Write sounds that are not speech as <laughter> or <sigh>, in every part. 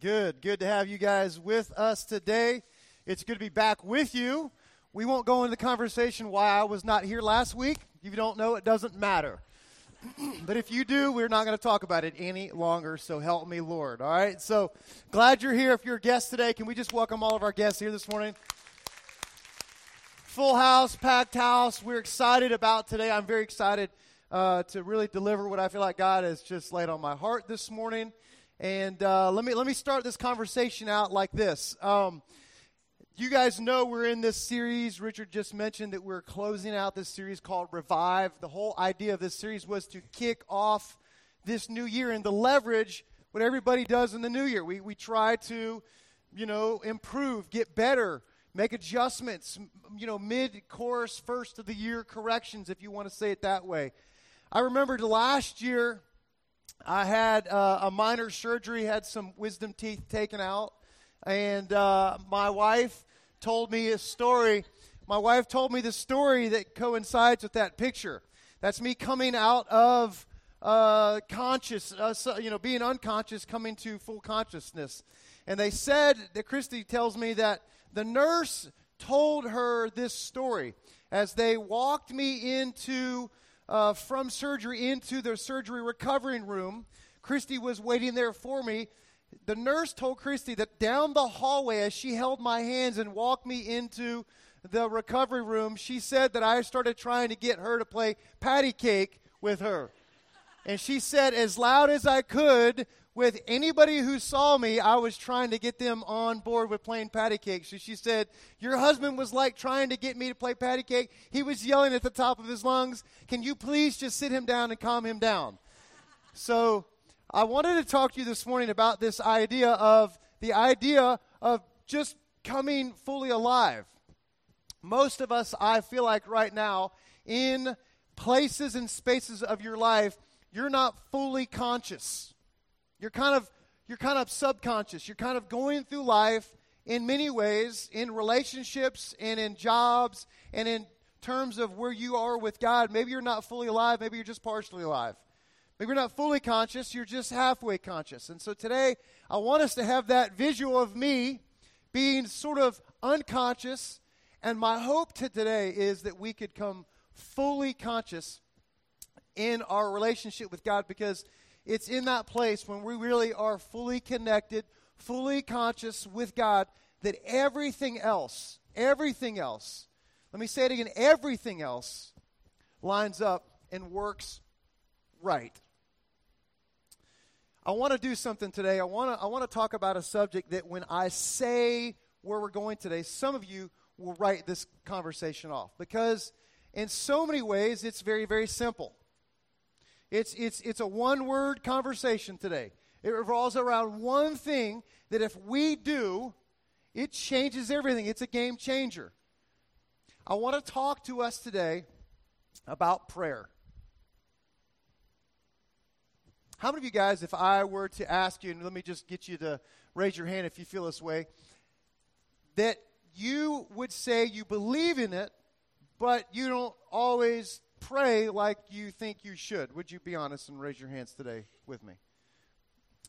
Good. Good to have you guys with us today. It's good to be back with you. We won't go into the conversation why I was not here last week. If you don't know, it doesn't matter. <clears throat> but if you do, we're not going to talk about it any longer. So help me, Lord. All right. So glad you're here. If you're a guest today, can we just welcome all of our guests here this morning? Full house, packed house. We're excited about today. I'm very excited uh, to really deliver what I feel like God has just laid on my heart this morning. And uh, let me let me start this conversation out like this. Um, you guys know we're in this series. Richard just mentioned that we're closing out this series called Revive. The whole idea of this series was to kick off this new year and to leverage what everybody does in the new year. We we try to, you know, improve, get better, make adjustments, you know, mid course, first of the year corrections, if you want to say it that way. I remembered last year I had uh, a minor surgery, had some wisdom teeth taken out, and uh, my wife told me a story. My wife told me the story that coincides with that picture. That's me coming out of uh, conscious, uh, so, you know, being unconscious, coming to full consciousness. And they said that Christy tells me that the nurse told her this story as they walked me into uh, from surgery into the surgery recovering room. Christy was waiting there for me. The nurse told Christy that down the hallway, as she held my hands and walked me into the recovery room, she said that I started trying to get her to play patty cake with her. And she said, as loud as I could, with anybody who saw me, I was trying to get them on board with playing patty cake. So she said, Your husband was like trying to get me to play patty cake. He was yelling at the top of his lungs. Can you please just sit him down and calm him down? So I wanted to talk to you this morning about this idea of the idea of just coming fully alive. Most of us, I feel like right now, in places and spaces of your life, you're not fully conscious. You're kind of you're kind of subconscious. You're kind of going through life in many ways, in relationships and in jobs and in terms of where you are with God. Maybe you're not fully alive, maybe you're just partially alive. Maybe you're not fully conscious, you're just halfway conscious. And so today, I want us to have that visual of me being sort of unconscious. And my hope to today is that we could come fully conscious in our relationship with God because it's in that place when we really are fully connected, fully conscious with God that everything else, everything else, let me say it again, everything else lines up and works right. I want to do something today. I want to I want to talk about a subject that when I say where we're going today, some of you will write this conversation off because in so many ways it's very very simple. It's, it's, it's a one word conversation today. It revolves around one thing that if we do, it changes everything. It's a game changer. I want to talk to us today about prayer. How many of you guys, if I were to ask you, and let me just get you to raise your hand if you feel this way, that you would say you believe in it, but you don't always pray like you think you should. Would you be honest and raise your hands today with me?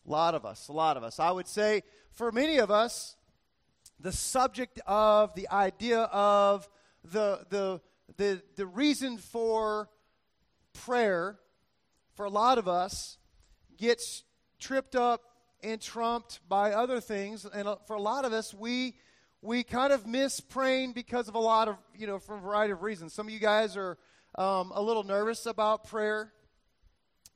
A lot of us, a lot of us. I would say for many of us, the subject of the idea of the, the, the, the reason for prayer, for a lot of us, gets tripped up and trumped by other things. And uh, for a lot of us, we we kind of miss praying because of a lot of you know for a variety of reasons. Some of you guys are um, a little nervous about prayer.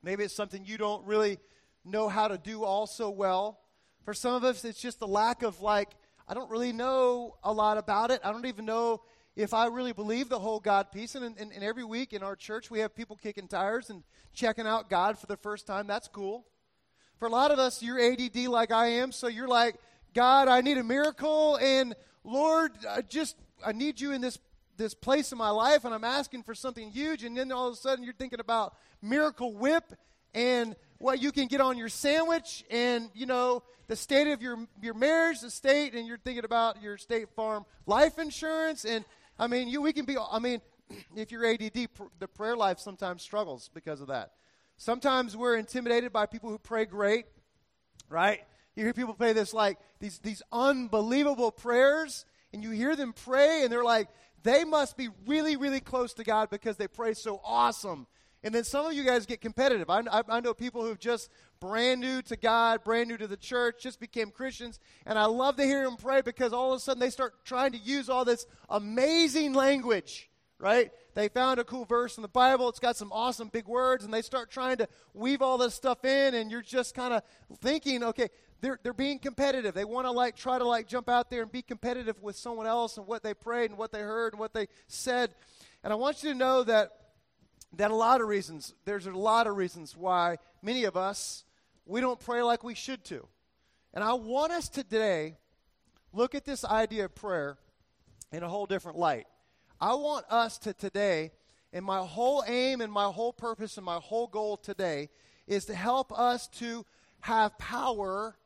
Maybe it's something you don't really know how to do all so well. For some of us, it's just the lack of, like, I don't really know a lot about it. I don't even know if I really believe the whole God piece. And, and, and every week in our church, we have people kicking tires and checking out God for the first time. That's cool. For a lot of us, you're ADD like I am, so you're like, God, I need a miracle, and Lord, I just I need you in this this place in my life and I'm asking for something huge, and then all of a sudden you're thinking about Miracle Whip and what you can get on your sandwich, and you know the state of your your marriage, the state, and you're thinking about your State Farm life insurance, and I mean, you we can be. I mean, <clears throat> if you're ADD, pr- the prayer life sometimes struggles because of that. Sometimes we're intimidated by people who pray great, right? You hear people pray this like these, these unbelievable prayers, and you hear them pray, and they're like, they must be really, really close to God because they pray so awesome. And then some of you guys get competitive. I, I, I, know people who've just brand new to God, brand new to the church, just became Christians. And I love to hear them pray because all of a sudden they start trying to use all this amazing language, right? They found a cool verse in the Bible. It's got some awesome big words, and they start trying to weave all this stuff in. And you're just kind of thinking, okay, they're, they're being competitive. They want to like try to like jump out there and be competitive with someone else and what they prayed and what they heard and what they said. And I want you to know that that a lot of reasons, there's a lot of reasons why many of us, we don't pray like we should to. And I want us today look at this idea of prayer in a whole different light. I want us to today, and my whole aim and my whole purpose and my whole goal today is to help us to have power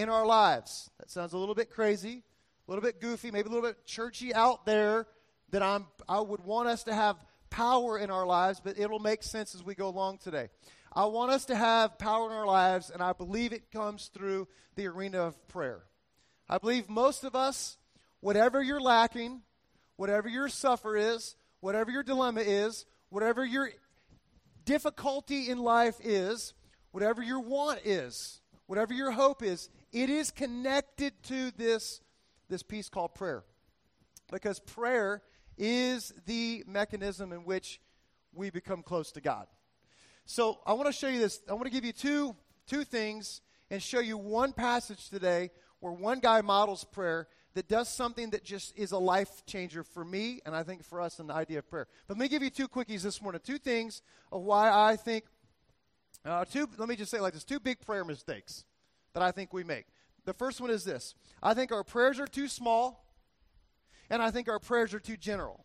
in our lives. That sounds a little bit crazy, a little bit goofy, maybe a little bit churchy out there that I'm I would want us to have power in our lives, but it'll make sense as we go along today. I want us to have power in our lives, and I believe it comes through the arena of prayer. I believe most of us, whatever you're lacking, whatever your suffer is, whatever your dilemma is, whatever your difficulty in life is, whatever your want is, whatever your hope is, it is connected to this, this piece called prayer. Because prayer is the mechanism in which we become close to God. So I want to show you this. I want to give you two, two things and show you one passage today where one guy models prayer that does something that just is a life changer for me and I think for us in the idea of prayer. But let me give you two quickies this morning. Two things of why I think, uh, two, let me just say like this two big prayer mistakes that I think we make. The first one is this I think our prayers are too small and I think our prayers are too general.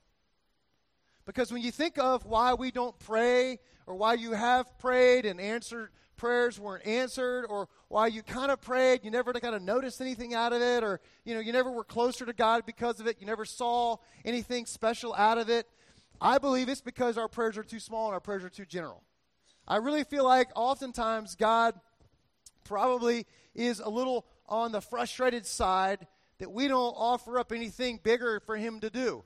Because when you think of why we don't pray, or why you have prayed and answered prayers weren't answered, or why you kind of prayed, you never kind of noticed anything out of it, or you know, you never were closer to God because of it, you never saw anything special out of it. I believe it's because our prayers are too small and our prayers are too general. I really feel like oftentimes God probably is a little on the frustrated side that we don't offer up anything bigger for Him to do.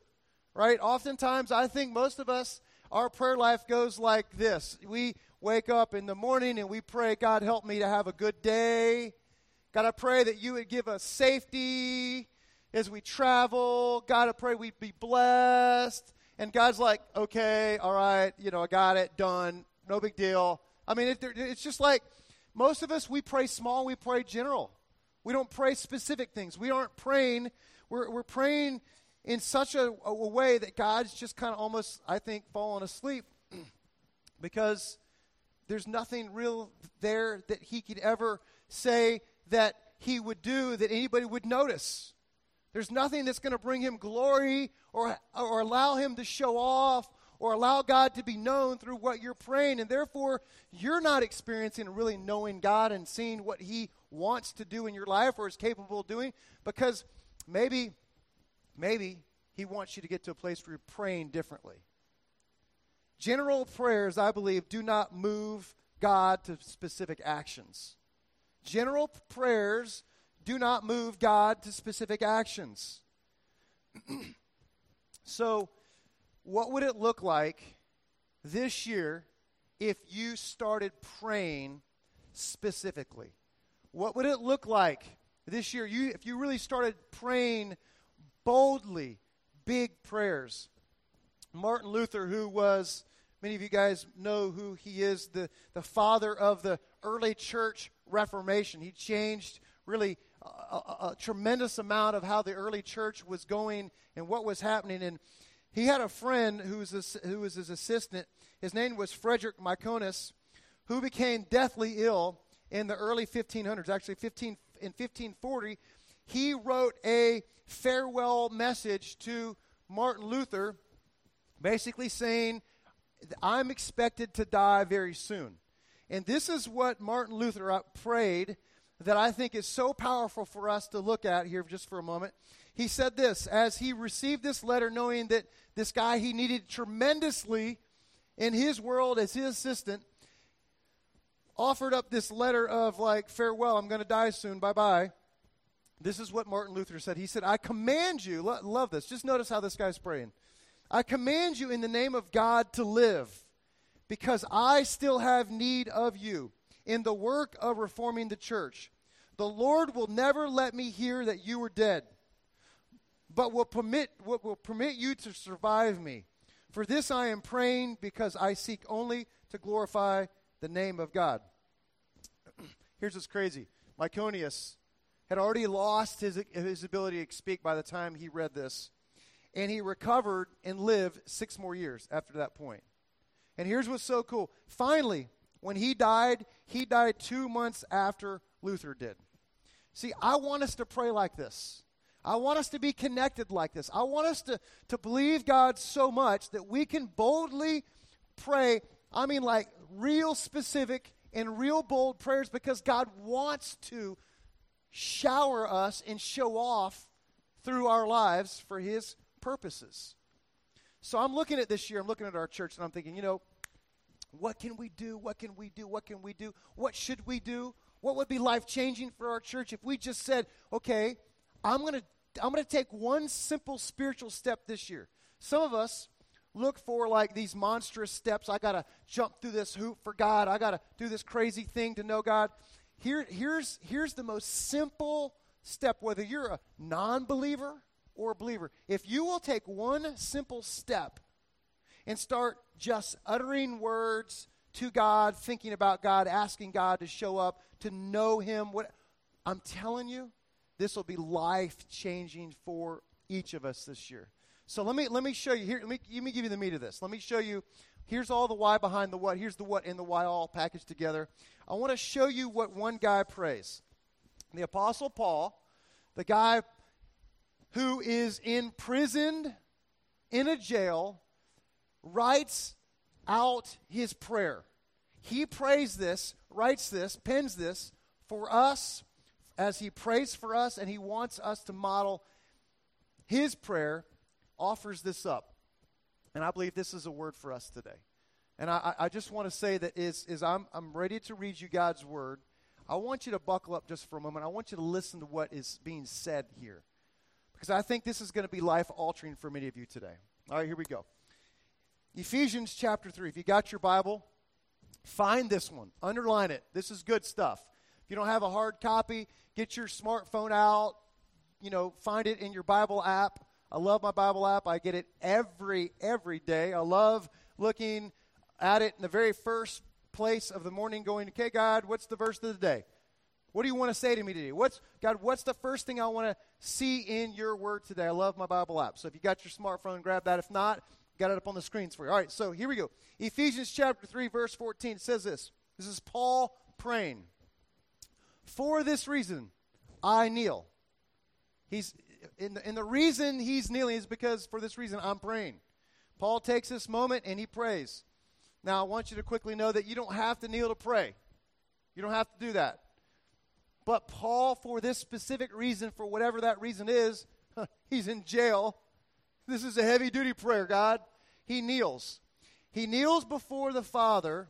Right? Oftentimes, I think most of us, our prayer life goes like this. We wake up in the morning and we pray, God, help me to have a good day. God, I pray that you would give us safety as we travel. God, I pray we'd be blessed. And God's like, okay, all right, you know, I got it, done, no big deal. I mean, it, it's just like most of us, we pray small, we pray general. We don't pray specific things. We aren't praying. We're, we're praying in such a, a way that God's just kind of almost, I think, fallen asleep <clears throat> because there's nothing real there that He could ever say that He would do that anybody would notice. There's nothing that's going to bring Him glory or, or allow Him to show off or allow God to be known through what you're praying. And therefore, you're not experiencing really knowing God and seeing what He wants to do in your life or is capable of doing because maybe, maybe He wants you to get to a place where you're praying differently. General prayers, I believe, do not move God to specific actions. General prayers do not move God to specific actions. <clears throat> so, what would it look like this year if you started praying specifically? What would it look like this year you, if you really started praying boldly, big prayers? Martin Luther, who was, many of you guys know who he is, the, the father of the early church reformation. He changed really a, a, a tremendous amount of how the early church was going and what was happening. And he had a friend who was, his, who was his assistant. His name was Frederick Myconius, who became deathly ill in the early 1500s. Actually, 15, in 1540, he wrote a farewell message to Martin Luther, basically saying, I'm expected to die very soon. And this is what Martin Luther uh, prayed that I think is so powerful for us to look at here just for a moment he said this as he received this letter, knowing that this guy he needed tremendously in his world as his assistant. offered up this letter of like farewell, I'm going to die soon, bye bye. This is what Martin Luther said. He said, I command you, lo- love this, just notice how this guy's praying. I command you in the name of God to live, because I still have need of you in the work of reforming the church. The Lord will never let me hear that you are dead, but will permit, will permit you to survive me. For this I am praying, because I seek only to glorify the name of God. <clears throat> Here's what's crazy Myconius had already lost his, his ability to speak by the time he read this. And he recovered and lived six more years after that point. And here's what's so cool. Finally, when he died, he died two months after Luther did. See, I want us to pray like this. I want us to be connected like this. I want us to, to believe God so much that we can boldly pray. I mean, like real specific and real bold prayers because God wants to shower us and show off through our lives for His purposes. So I'm looking at this year, I'm looking at our church, and I'm thinking, you know, what can we do? What can we do? What can we do? What should we do? What would be life changing for our church if we just said, okay, I'm going to I'm going to take one simple spiritual step this year. Some of us look for like these monstrous steps. I got to jump through this hoop for God. I got to do this crazy thing to know God. Here, here's, here's the most simple step, whether you're a non believer or a believer. If you will take one simple step and start just uttering words to God, thinking about God, asking God to show up, to know Him, what I'm telling you, this will be life changing for each of us this year. So let me let me show you here. Let me, let me give you the meat of this. Let me show you. Here's all the why behind the what. Here's the what and the why all packaged together. I want to show you what one guy prays. The Apostle Paul, the guy who is imprisoned in a jail, writes out his prayer. He prays this, writes this, pens this for us as he prays for us and he wants us to model his prayer, offers this up. And I believe this is a word for us today. And I, I just want to say that is, is I'm, I'm ready to read you God's word. I want you to buckle up just for a moment. I want you to listen to what is being said here. Because I think this is going to be life altering for many of you today. All right, here we go. Ephesians chapter 3. If you got your Bible, find this one, underline it. This is good stuff. If you don't have a hard copy, get your smartphone out, you know, find it in your Bible app. I love my Bible app. I get it every every day. I love looking at it in the very first place of the morning going, "Okay, God, what's the verse of the day? What do you want to say to me today? What's God, what's the first thing I want to see in your word today?" I love my Bible app. So if you got your smartphone, grab that. If not, got it up on the screens for you. All right, so here we go. Ephesians chapter 3 verse 14 says this. This is Paul praying. For this reason, I kneel. He's, and the, and the reason he's kneeling is because for this reason I'm praying. Paul takes this moment and he prays. Now, I want you to quickly know that you don't have to kneel to pray. You don't have to do that. But Paul, for this specific reason, for whatever that reason is, <laughs> he's in jail. This is a heavy duty prayer, God. He kneels. He kneels before the Father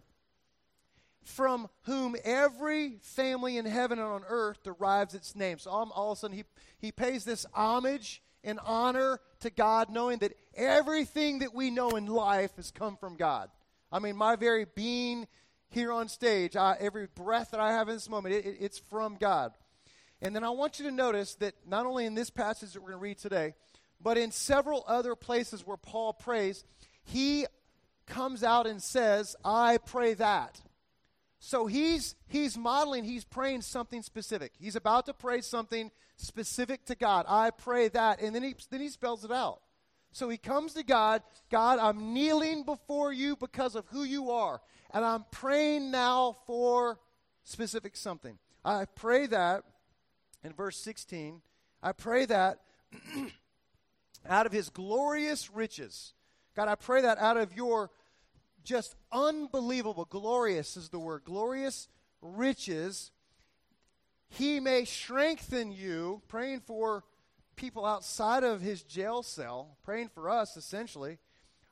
from whom every family in heaven and on earth derives its name. So all, of a sudden, he, he pays this homage and honor to God, knowing that everything that we know in life has come from God. I mean, my very being here on stage, I, every breath that I have in this moment, it, it, it's from God. And then I want you to notice that not only in this passage that we're going to read today, but in several other places where Paul prays, he comes out and says, I pray that. So he's he's modeling, he's praying something specific. He's about to pray something specific to God. I pray that, and then he then he spells it out. So he comes to God, God, I'm kneeling before you because of who you are, and I'm praying now for specific something. I pray that in verse 16, I pray that <clears throat> out of his glorious riches. God, I pray that out of your just unbelievable, glorious is the word, glorious riches, he may strengthen you, praying for people outside of his jail cell, praying for us essentially.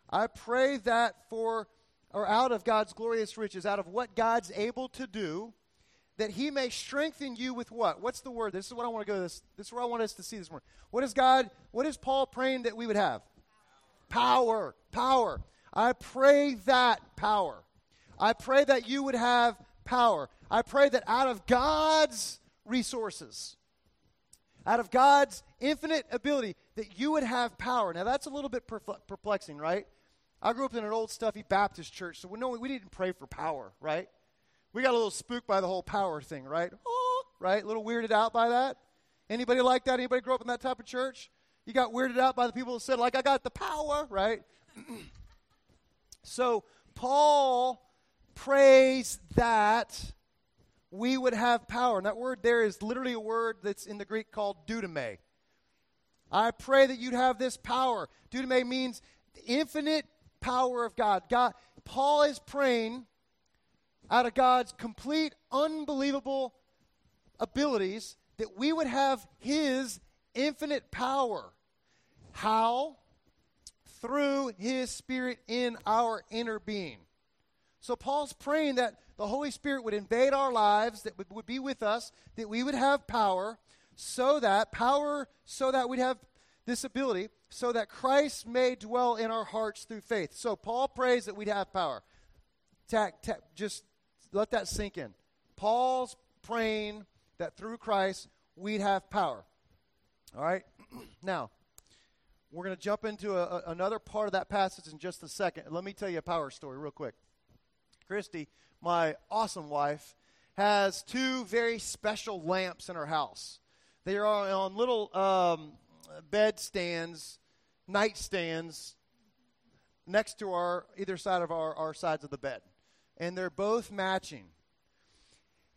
I pray that for or out of God's glorious riches, out of what God's able to do, that he may strengthen you with what? What's the word? This is what I want to go to this. This is where I want us to see this morning. What is God, what is Paul praying that we would have? Power. Power. I pray that power. I pray that you would have power. I pray that out of God's resources, out of God's infinite ability, that you would have power. Now, that's a little bit perplexing, right? I grew up in an old stuffy Baptist church, so we, know, we didn't pray for power, right? We got a little spooked by the whole power thing, right? Oh, right? A little weirded out by that. Anybody like that? Anybody grow up in that type of church? You got weirded out by the people that said, like, I got the power, right? <clears throat> so Paul prays that we would have power. And that word there is literally a word that's in the Greek called dunamis. I pray that you'd have this power. Dunamis means infinite power of God. God Paul is praying out of God's complete, unbelievable abilities that we would have his infinite power. How? Through his spirit in our inner being. So Paul's praying that the Holy Spirit would invade our lives, that would, be with us, that we would have power, so that, power, so that we'd have this ability, so that Christ may dwell in our hearts through faith. So Paul prays that we'd have power. Tack, tack, just let that sink in. Paul's praying that through Christ we'd have power. All right? <clears throat> now, we're going to jump into a, another part of that passage in just a second. Let me tell you a power story real quick. Christy, my awesome wife, has two very special lamps in her house. They are on little um, bed stands, nightstands, next to our either side of our, our sides of the bed, and they're both matching.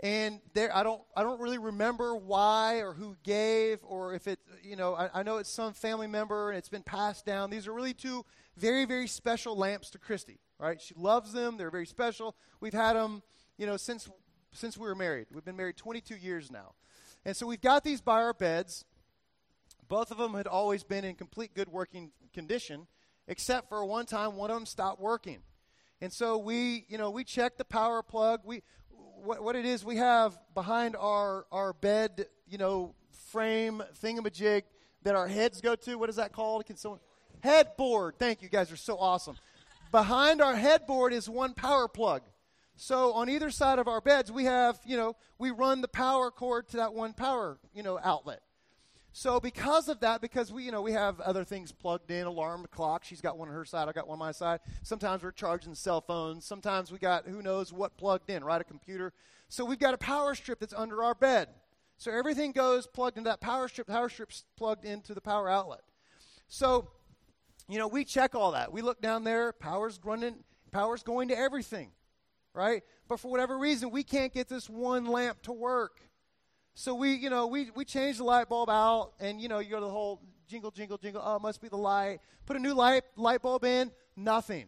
And there, I don't, I don't really remember why or who gave or if it, you know, I, I know it's some family member and it's been passed down. These are really two very, very special lamps to Christy right? She loves them. They're very special. We've had them, you know, since since we were married. We've been married 22 years now. And so we've got these by our beds. Both of them had always been in complete good working condition, except for one time one of them stopped working. And so we, you know, we checked the power plug. We what, what it is we have behind our our bed, you know, frame thingamajig that our heads go to. What is that called? Can someone headboard? Thank you guys are so awesome. Behind our headboard is one power plug. So on either side of our beds, we have, you know, we run the power cord to that one power, you know, outlet. So because of that, because we, you know, we have other things plugged in, alarm clock. She's got one on her side. I got one on my side. Sometimes we're charging cell phones. Sometimes we got who knows what plugged in, right? A computer. So we've got a power strip that's under our bed. So everything goes plugged into that power strip. Power strip's plugged into the power outlet. So you know, we check all that. We look down there, power's running, power's going to everything, right? But for whatever reason, we can't get this one lamp to work. So we, you know, we, we change the light bulb out, and, you know, you go to the whole jingle, jingle, jingle, oh, it must be the light. Put a new light, light bulb in, nothing,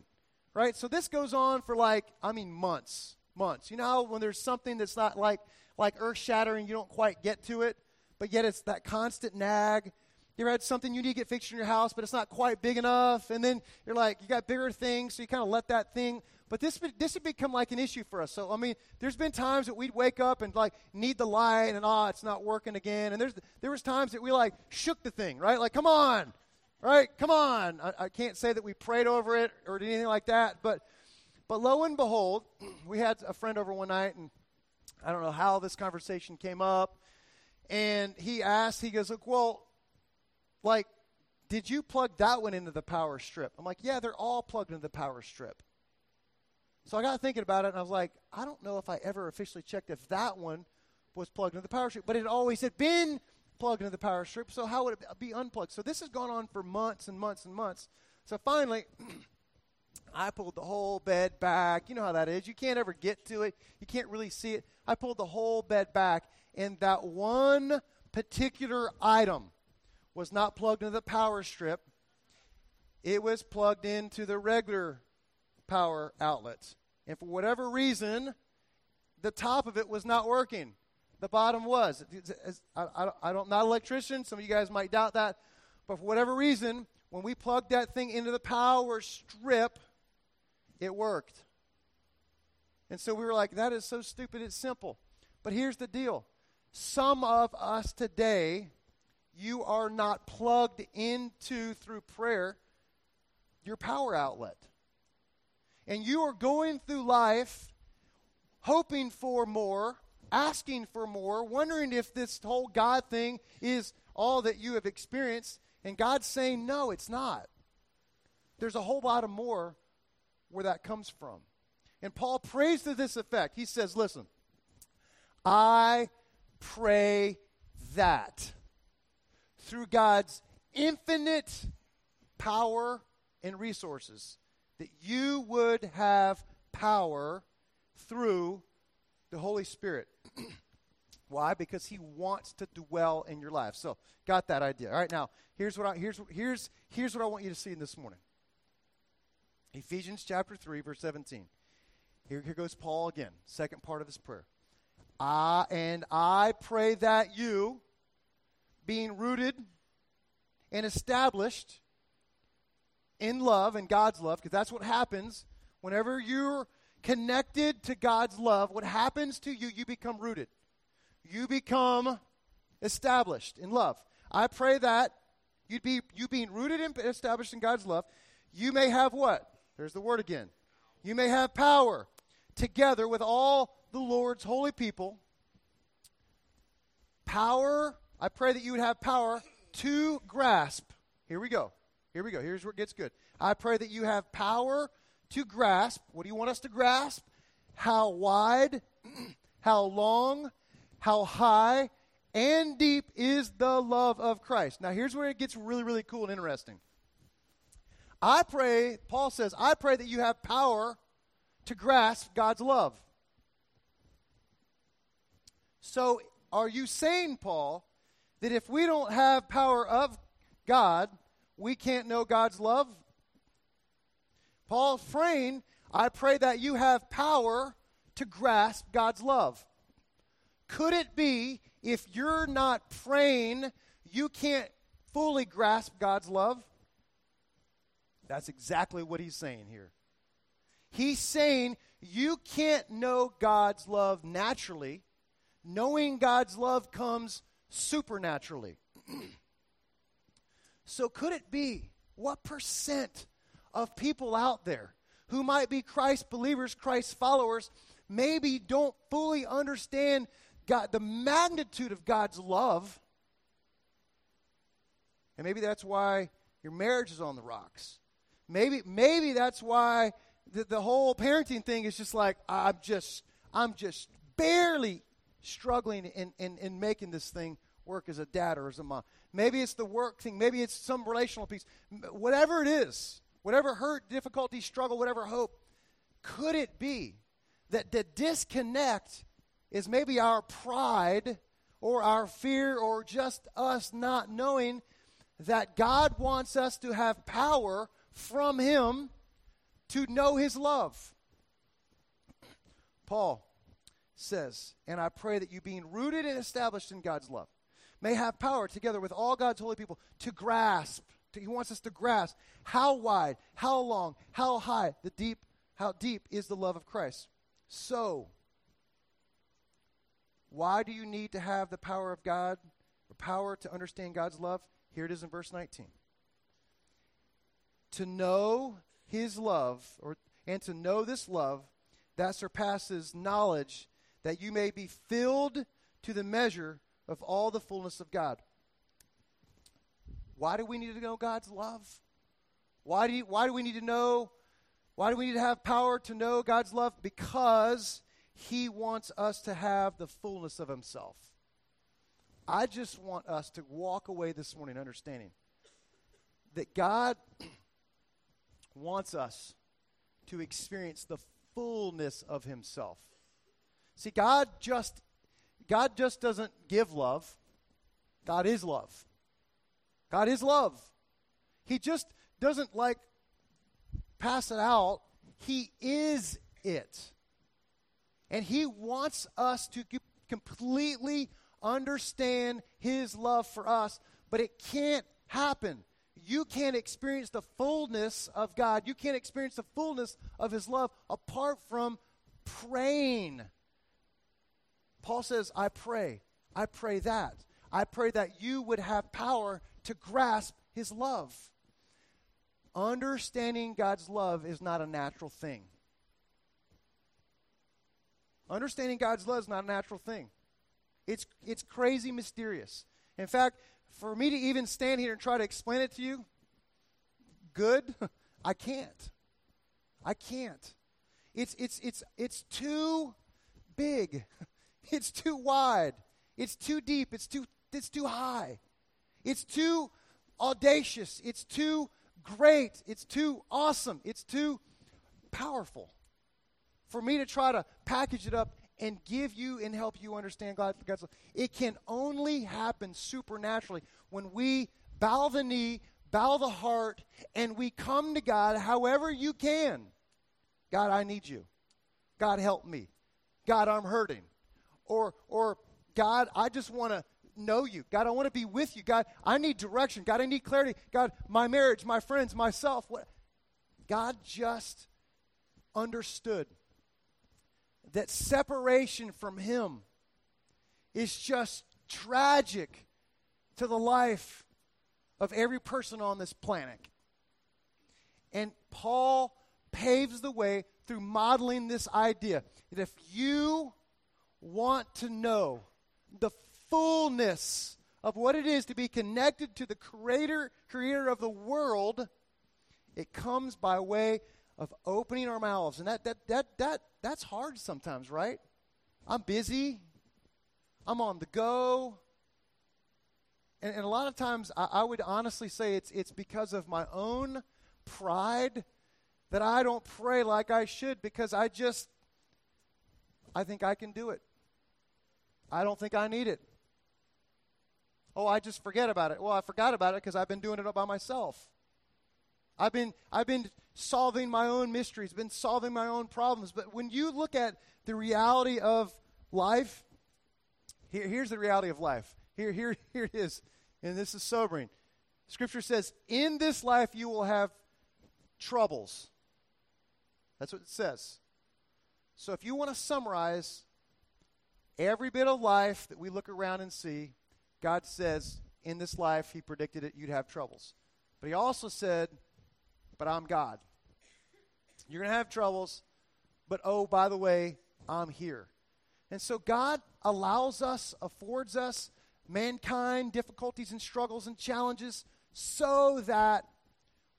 right? So this goes on for like, I mean, months, months. You know how when there's something that's not like, like earth shattering, you don't quite get to it, but yet it's that constant nag you ever had something you need to get fixed in your house, but it's not quite big enough, and then you're like, you got bigger things, so you kind of let that thing. But this this would become like an issue for us. So I mean, there's been times that we'd wake up and like need the light, and ah, it's not working again. And there's there was times that we like shook the thing, right? Like, come on, right? Come on. I, I can't say that we prayed over it or anything like that, but but lo and behold, <clears throat> we had a friend over one night, and I don't know how this conversation came up, and he asked, he goes, look, well like, did you plug that one into the power strip? I'm like, yeah, they're all plugged into the power strip. So I got thinking about it, and I was like, I don't know if I ever officially checked if that one was plugged into the power strip, but it always had been plugged into the power strip, so how would it be unplugged? So this has gone on for months and months and months. So finally, <clears throat> I pulled the whole bed back. You know how that is. You can't ever get to it, you can't really see it. I pulled the whole bed back, and that one particular item was not plugged into the power strip, it was plugged into the regular power outlets. And for whatever reason, the top of it was not working. The bottom was. I, don't, not an electrician. Some of you guys might doubt that. But for whatever reason, when we plugged that thing into the power strip, it worked. And so we were like, that is so stupid, it's simple. But here's the deal some of us today, you are not plugged into through prayer your power outlet. And you are going through life hoping for more, asking for more, wondering if this whole God thing is all that you have experienced. And God's saying, no, it's not. There's a whole lot of more where that comes from. And Paul prays to this effect. He says, Listen, I pray that through God's infinite power and resources, that you would have power through the Holy Spirit. <clears throat> Why? Because He wants to dwell in your life. So, got that idea. All right, now here's what I here's here's here's what I want you to see in this morning. Ephesians chapter three, verse seventeen. Here, here goes Paul again, second part of his prayer. I, and I pray that you, being rooted and established in love and God's love, because that's what happens whenever you're connected to God's love. What happens to you, you become rooted. You become established in love. I pray that you'd be you being rooted and established in God's love, you may have what? There's the word again. You may have power together with all the Lord's holy people. Power, I pray that you would have power to grasp. Here we go. Here we go. Here's where it gets good. I pray that you have power to grasp. What do you want us to grasp? How wide, <clears throat> how long, how high, and deep is the love of Christ. Now, here's where it gets really, really cool and interesting. I pray, Paul says, I pray that you have power to grasp God's love. So, are you saying, Paul, that if we don't have power of God, we can't know God's love? Paul's praying, I pray that you have power to grasp God's love. Could it be if you're not praying, you can't fully grasp God's love? That's exactly what he's saying here. He's saying you can't know God's love naturally. Knowing God's love comes supernaturally. <clears throat> so, could it be what percent of people out there who might be Christ believers, Christ followers, maybe don't fully understand God, the magnitude of God's love? And maybe that's why your marriage is on the rocks. Maybe, maybe that's why the, the whole parenting thing is just like I'm just I'm just barely struggling in, in, in making this thing work as a dad or as a mom. Maybe it's the work thing. Maybe it's some relational piece. Whatever it is, whatever hurt, difficulty, struggle, whatever hope, could it be that the disconnect is maybe our pride or our fear or just us not knowing that God wants us to have power from Him to know his love. Paul says, And I pray that you, being rooted and established in God's love, may have power together with all God's holy people to grasp. To, he wants us to grasp how wide, how long, how high, the deep, how deep is the love of Christ. So, why do you need to have the power of God, the power to understand God's love? Here it is in verse 19. To know his love, or, and to know this love that surpasses knowledge, that you may be filled to the measure of all the fullness of God. Why do we need to know God's love? Why do, you, why do we need to know? Why do we need to have power to know God's love? Because He wants us to have the fullness of Himself. I just want us to walk away this morning understanding that God <clears throat> wants us to experience the fullness of himself. See, God just God just doesn't give love. God is love. God is love. He just doesn't like pass it out. He is it. And he wants us to completely understand his love for us, but it can't happen you can't experience the fullness of God. You can't experience the fullness of His love apart from praying. Paul says, I pray. I pray that. I pray that you would have power to grasp his love. Understanding God's love is not a natural thing. Understanding God's love is not a natural thing. It's, it's crazy mysterious. In fact, for me to even stand here and try to explain it to you, good, <laughs> I can't. I can't. It's, it's, it's, it's too big. <laughs> <laughs> It's too wide. It's too deep. It's too, it's too high. It's too audacious. It's too great. It's too awesome. It's too powerful for me to try to package it up and give you and help you understand God, God's love. It can only happen supernaturally when we bow the knee, bow the heart, and we come to God however you can. God, I need you. God, help me. God, I'm hurting. Or, or God, I just want to know you. God, I want to be with you. God, I need direction. God, I need clarity. God, my marriage, my friends, myself. What? God just understood that separation from Him is just tragic to the life of every person on this planet. And Paul paves the way through modeling this idea that if you want to know the fullness of what it is to be connected to the creator creator of the world, it comes by way of opening our mouths. And that that that that that's hard sometimes, right? I'm busy. I'm on the go. And, and a lot of times I, I would honestly say it's it's because of my own pride that I don't pray like I should because I just I think I can do it. I don't think I need it. Oh, I just forget about it. Well, I forgot about it because I've been doing it all by myself. I've been, I've been solving my own mysteries, been solving my own problems. But when you look at the reality of life, here, here's the reality of life. Here, here, <laughs> here it is. And this is sobering. Scripture says, In this life you will have troubles. That's what it says. So if you want to summarize every bit of life that we look around and see, God says in this life, He predicted it, you'd have troubles. But He also said, But I'm God. You're going to have troubles, but oh, by the way, I'm here. And so God allows us, affords us, mankind, difficulties and struggles and challenges so that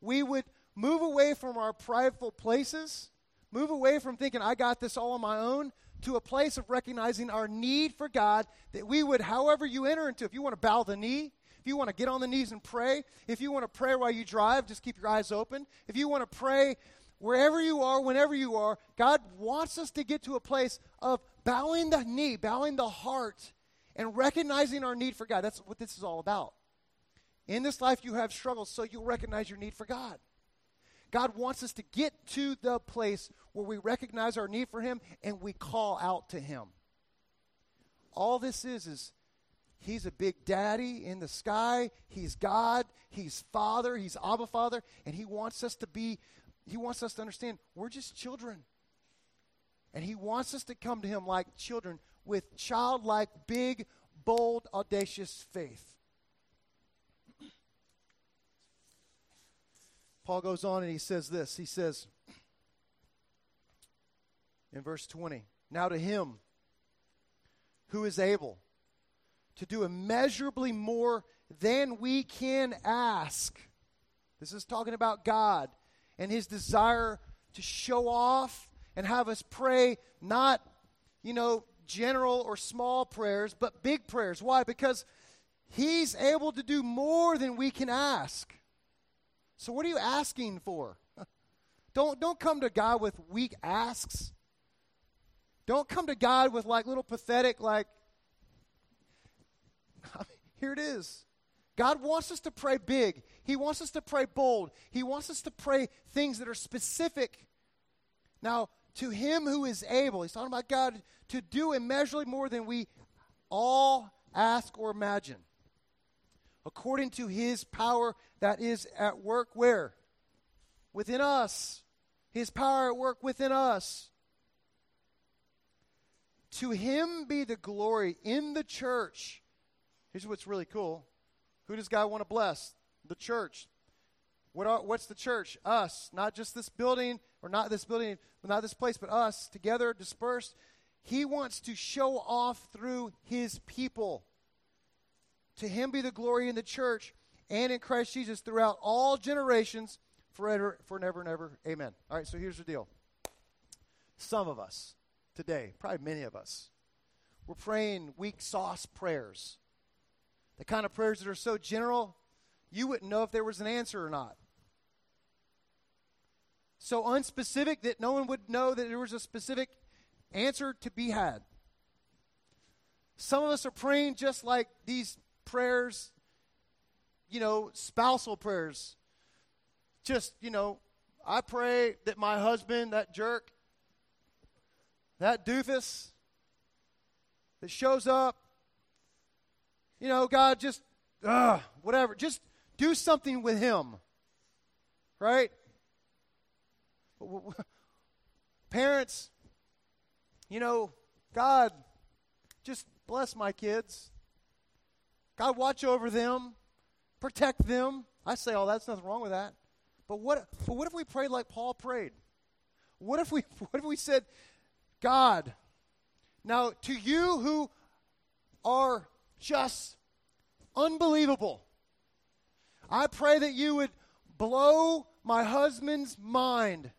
we would move away from our prideful places, move away from thinking, I got this all on my own, to a place of recognizing our need for God, that we would, however you enter into, if you want to bow the knee, if you want to get on the knees and pray, if you want to pray while you drive, just keep your eyes open. If you want to pray wherever you are, whenever you are, God wants us to get to a place of bowing the knee, bowing the heart, and recognizing our need for God. That's what this is all about. In this life, you have struggles, so you'll recognize your need for God. God wants us to get to the place where we recognize our need for Him and we call out to Him. All this is, is He's a big daddy in the sky. He's God. He's Father. He's Abba Father. And He wants us to be, He wants us to understand we're just children. And He wants us to come to Him like children with childlike, big, bold, audacious faith. Paul goes on and he says this. He says in verse 20, Now to him who is able to do immeasurably more than we can ask. This is talking about God and his desire to show off and have us pray not, you know, general or small prayers, but big prayers. Why? Because he's able to do more than we can ask. So what are you asking for? <laughs> Don't, don't come to God with weak asks. Don't come to God with like little pathetic, like, <laughs> here it is. God wants us to pray big. He wants us to pray bold. He wants us to pray things that are specific. Now, to him who is able, he's talking about God to do immeasurably more than we all ask or imagine according to his power that is at work where? Within us. His power at work within us. To him be the glory in the church. Here's what's really cool. Who does God want to bless? The church. What are, what's the church? Us. Not just this building, or not this building, not this place, but us together, dispersed. He wants to show off through his people. To him be the glory in the church and in Christ Jesus throughout all generations, forever, forever and ever. Amen. All right, so here's the deal. Some of us today, probably many of us, we're praying weak sauce prayers. The kind of prayers that are so general, you wouldn't know if there was an answer or not. So unspecific that no one would know that there was a specific answer to be had. Some of us are praying just like these prayers, you know, spousal prayers. Just, you know, I pray that my husband, that jerk, that doofus that shows up, you know, God, just, whatever, just do something with him. Right? <laughs> Parents, you know, God, just bless my kids. God, watch over them, protect them. I say, oh, that's nothing wrong with that. But what, but what if we prayed like Paul prayed? What if we, <laughs> what if we said, God, now to you who are just unbelievable, I pray that you would blow my husband's mind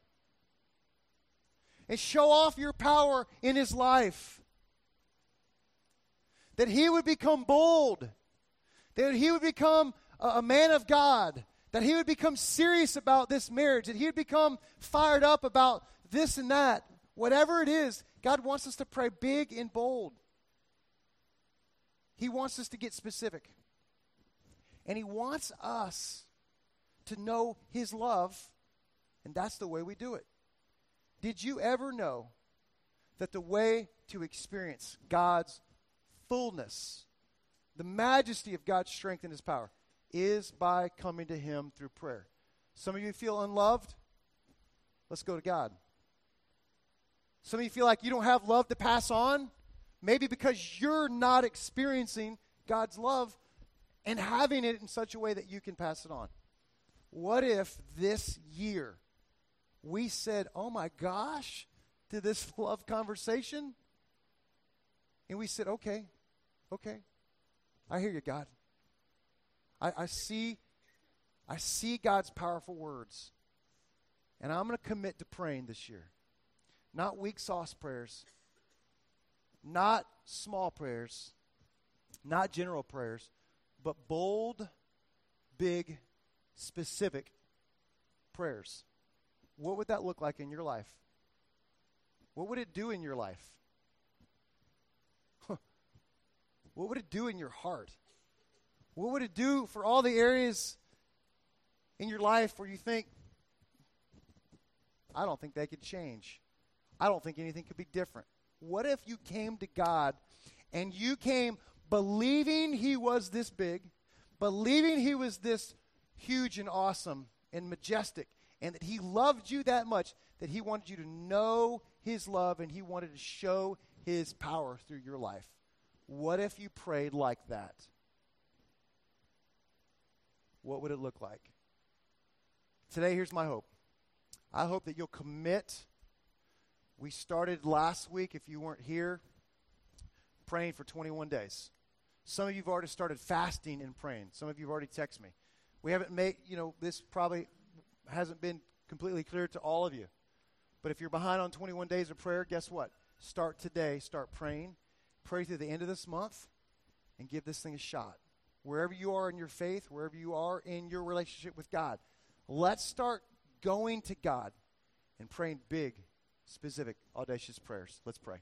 and show off your power in his life. That he would become bold, that he would become a, man of God, that he would become serious about this marriage, that he would become fired up about this and that. Whatever it is, God wants us to pray big and bold. He wants us to get specific. And he wants us to know his love, and that's the way we do it. Did you ever know that the way to experience God's fullness, the majesty of God's strength and His power, is by coming to Him through prayer? Some of you feel unloved? Let's go to God. Some of you feel like you don't have love to pass on? Maybe because you're not experiencing God's love and having it in such a way that you can pass it on. What if this year we said, oh my gosh, to this <laughs> love conversation? And we said, okay, okay. I hear you, God. I, I see, I see God's powerful words. And I'm going to commit to praying this year. Not weak sauce prayers, not small prayers, not general prayers, but bold, big, specific prayers. What would that look like in your life? What would it do in your life? What would it do in your heart? What would it do for all the areas in your life where you think, I don't think they could change? I don't think anything could be different. What if you came to God and you came believing He was this big, believing He was this huge and awesome and majestic, and that He loved you that much that He wanted you to know His love and He wanted to show His power through your life. What if you prayed like that? What would it look like? Today, here's my hope. I hope that you'll commit. We started last week, if you weren't here, praying for 21 days. Some of you have already started fasting and praying. Some of you have already texted me. We haven't made, you know, this probably hasn't been completely clear to all of you. But if you're behind on 21 days of prayer, guess what? Start today. Start praying. Pray through the end of this month and give this thing a shot. Wherever you are in your faith, wherever you are in your relationship with God, let's start going to God and praying big, specific, audacious prayers. Let's pray.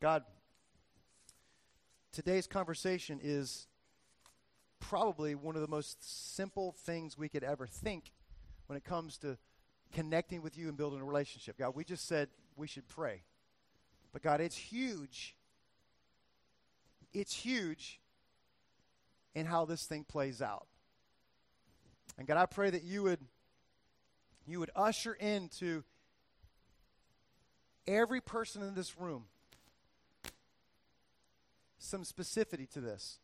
God, today's conversation is probably one of the most simple things we could ever think when it comes to connecting with you and building a relationship. God, we just said we should pray. But God, it's huge. It's huge in how this thing plays out. And God, I pray that you would you would usher into every person in this room some specificity to this.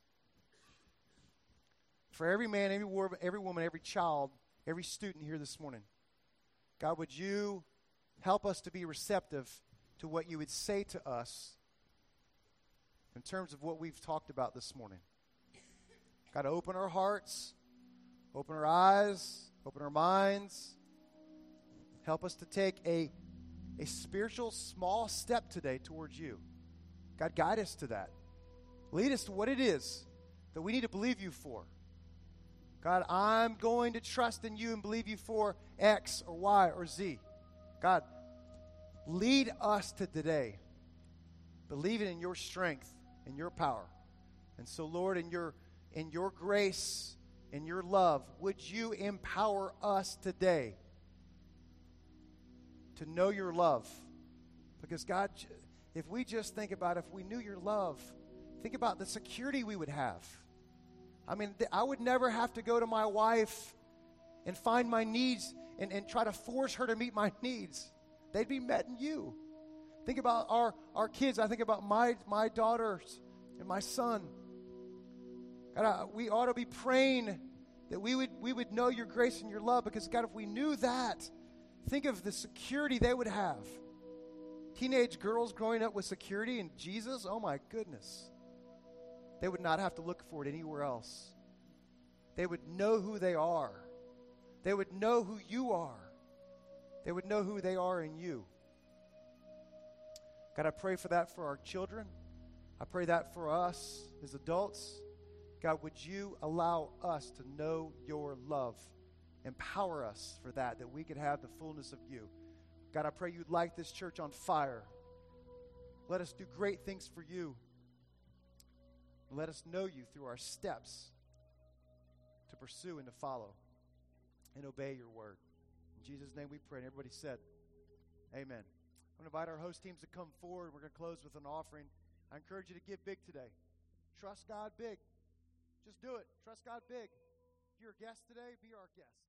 For every man, every, every woman, every child, every student here this morning, God, would you help us to be receptive to what you would say to us in terms of what we've talked about this morning? God, open our hearts, open our eyes, open our minds. Help us to take a, a spiritual small step today towards you. God, guide us to that. Lead us to what it is that we need to believe you for. God, I'm going to trust in you and believe you for X or Y or Z. God, lead us to today, believing in your strength and your power. And so, Lord, in your in your grace, in your love, would you empower us today to know your love? Because, God, if we just think about if we knew your love, think about the security we would have. I mean, I would never have to go to my wife and find my needs and, and try to force her to meet my <laughs> needs. They'd be met in you. Think about our, our kids. I think about my, my daughters and my son. God, I, we ought to be praying that we would, we would know your grace and your love because, God, if we knew that, think of the security they would have. Teenage girls growing up with security and Jesus, oh my goodness. They would not have to look for it anywhere else. They would know who they are. They would know who you are. They would know who they are in you. God, I pray for that for our children. I pray that for us as adults. God, would you allow us to know your love? Empower us for that, that we could have the fullness of you. God, I pray you'd light this church on fire. Let us do great things for you. Let us know you through our steps to pursue and to follow and obey your word. In Jesus' name we pray. And everybody said, Amen. I'm going to invite our host teams to come forward. We're going to close with an offering. I encourage you to give big today. Trust God big. Just do it. Trust God big. If you're a guest today, be our guest.